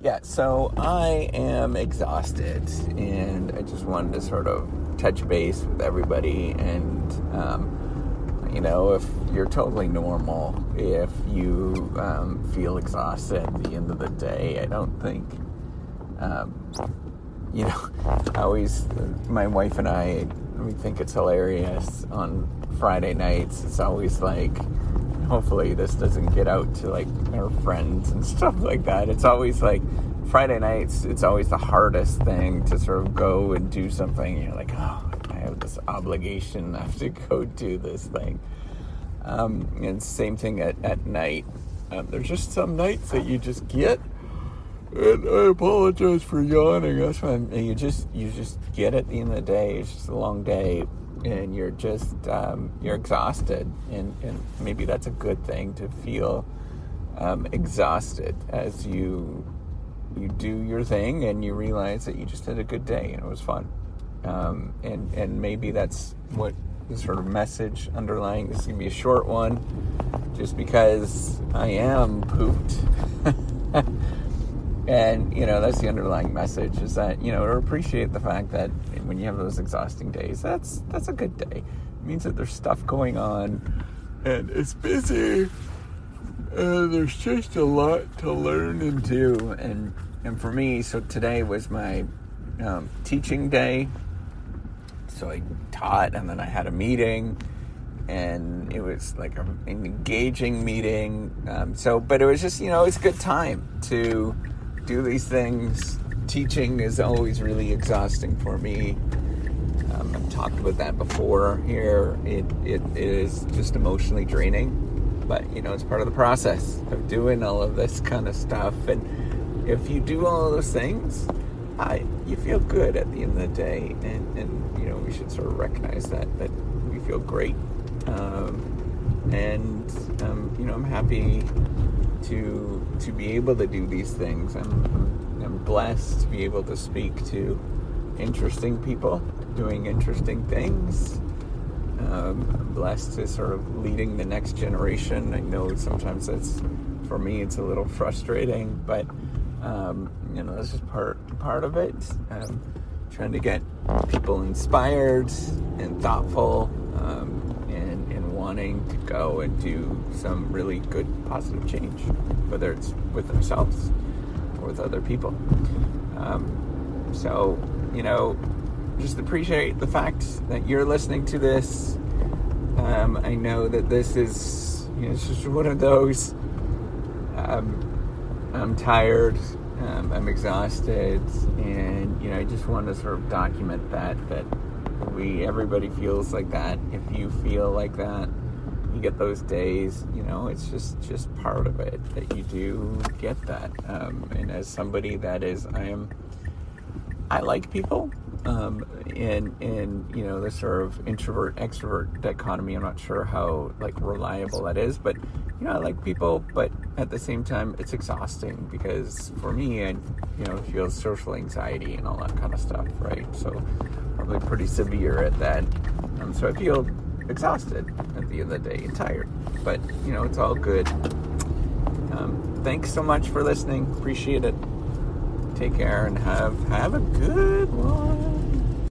yeah, so I am exhausted, and I just wanted to sort of touch base with everybody. And, um, you know, if you're totally normal, if you um, feel exhausted at the end of the day, I don't think, um, you know, I always, my wife and I, we think it's hilarious on Friday nights. It's always like, hopefully this doesn't get out to like our friends and stuff like that. It's always like Friday nights, it's always the hardest thing to sort of go and do something. You're like, oh, I have this obligation. I have to go do this thing. Um, and same thing at, at night. Um, there's just some nights that you just get. And I apologize for yawning. That's fine. You just you just get at the end of the day. It's just a long day and you're just um, you're exhausted and, and maybe that's a good thing to feel um, exhausted as you you do your thing and you realize that you just had a good day and it was fun. Um, and and maybe that's what the sort of message underlying this is gonna be a short one just because I am pooped and you know that's the underlying message is that you know to appreciate the fact that when you have those exhausting days that's that's a good day. It means that there's stuff going on and it's busy. And there's just a lot to learn and do. And and for me so today was my um, teaching day. So i taught and then i had a meeting and it was like an engaging meeting. Um, so but it was just you know it's a good time to do these things. Teaching is always really exhausting for me. Um, I've talked about that before here. It, it is just emotionally draining, but you know, it's part of the process of doing all of this kind of stuff. And if you do all of those things, I, you feel good at the end of the day. And, and you know, we should sort of recognize that, that we feel great. Um, and, um, you know, I'm happy to to be able to do these things. I'm, I'm blessed to be able to speak to interesting people doing interesting things. Um, I'm blessed to sort of leading the next generation. I know sometimes that's for me it's a little frustrating, but um, you know that's just part part of it. Um, trying to get people inspired and thoughtful. Um, wanting to go and do some really good positive change, whether it's with themselves or with other people. Um, so, you know, just appreciate the fact that you're listening to this. Um, I know that this is, you know, it's just one of those. Um, I'm tired. Um, I'm exhausted, and you know, I just want to sort of document that that we everybody feels like that. If you feel like that, you get those days. You know, it's just just part of it that you do get that. Um, and as somebody that is, I am, I like people. Um, and and you know the sort of introvert extrovert dichotomy. I'm not sure how like reliable that is, but you know I like people, but at the same time it's exhausting because for me, I you know feel social anxiety and all that kind of stuff, right? So probably pretty severe at that. Um, so I feel exhausted at the end of the day and tired. But, you know, it's all good. Um, thanks so much for listening. Appreciate it. Take care and have have a good one.